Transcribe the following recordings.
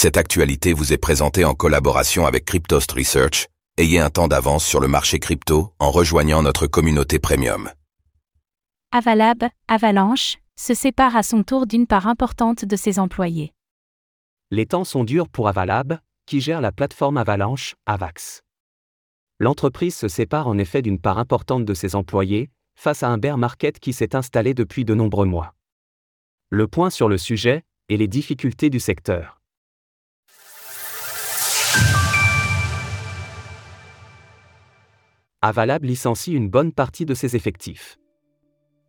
Cette actualité vous est présentée en collaboration avec Cryptost Research. Ayez un temps d'avance sur le marché crypto en rejoignant notre communauté premium. Avalab, Avalanche, se sépare à son tour d'une part importante de ses employés. Les temps sont durs pour Avalab, qui gère la plateforme Avalanche, Avax. L'entreprise se sépare en effet d'une part importante de ses employés, face à un bear market qui s'est installé depuis de nombreux mois. Le point sur le sujet, et les difficultés du secteur. Avalab licencie une bonne partie de ses effectifs.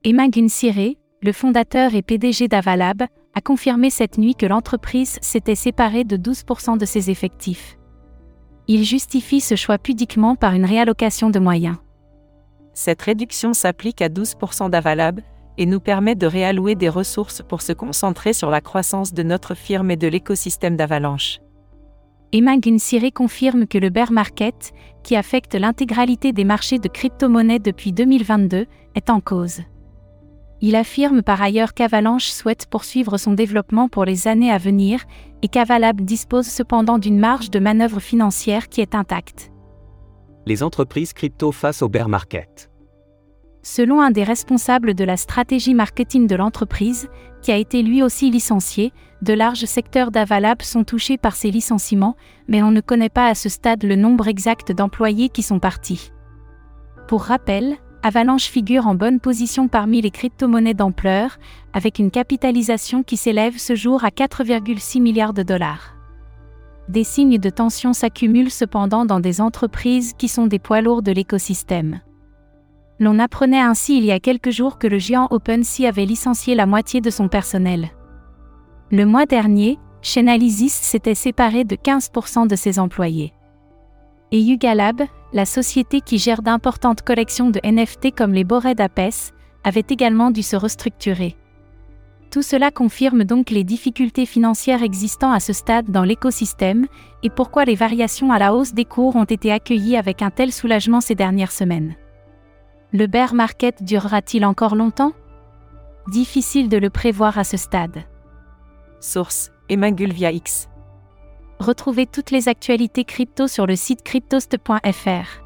Emma Gunsire, le fondateur et PDG d'Avalab, a confirmé cette nuit que l'entreprise s'était séparée de 12% de ses effectifs. Il justifie ce choix pudiquement par une réallocation de moyens. Cette réduction s'applique à 12% d'Avalab et nous permet de réallouer des ressources pour se concentrer sur la croissance de notre firme et de l'écosystème d'Avalanche. Emma Gunsire confirme que le bear market, qui affecte l'intégralité des marchés de crypto-monnaies depuis 2022, est en cause. Il affirme par ailleurs qu'Avalanche souhaite poursuivre son développement pour les années à venir et qu'Avalab dispose cependant d'une marge de manœuvre financière qui est intacte. Les entreprises crypto face au bear market. Selon un des responsables de la stratégie marketing de l'entreprise, qui a été lui aussi licencié, de larges secteurs d'Avalab sont touchés par ces licenciements, mais on ne connaît pas à ce stade le nombre exact d'employés qui sont partis. Pour rappel, Avalanche figure en bonne position parmi les crypto-monnaies d'ampleur, avec une capitalisation qui s'élève ce jour à 4,6 milliards de dollars. Des signes de tension s'accumulent cependant dans des entreprises qui sont des poids lourds de l'écosystème. L'on apprenait ainsi il y a quelques jours que le géant OpenSea avait licencié la moitié de son personnel. Le mois dernier, Chainalysis s'était séparé de 15% de ses employés. Et Yugalab, la société qui gère d'importantes collections de NFT comme les Bored Apes, avait également dû se restructurer. Tout cela confirme donc les difficultés financières existant à ce stade dans l'écosystème et pourquoi les variations à la hausse des cours ont été accueillies avec un tel soulagement ces dernières semaines. Le bear market durera-t-il encore longtemps? Difficile de le prévoir à ce stade. Source Emangulvia X. Retrouvez toutes les actualités crypto sur le site cryptost.fr.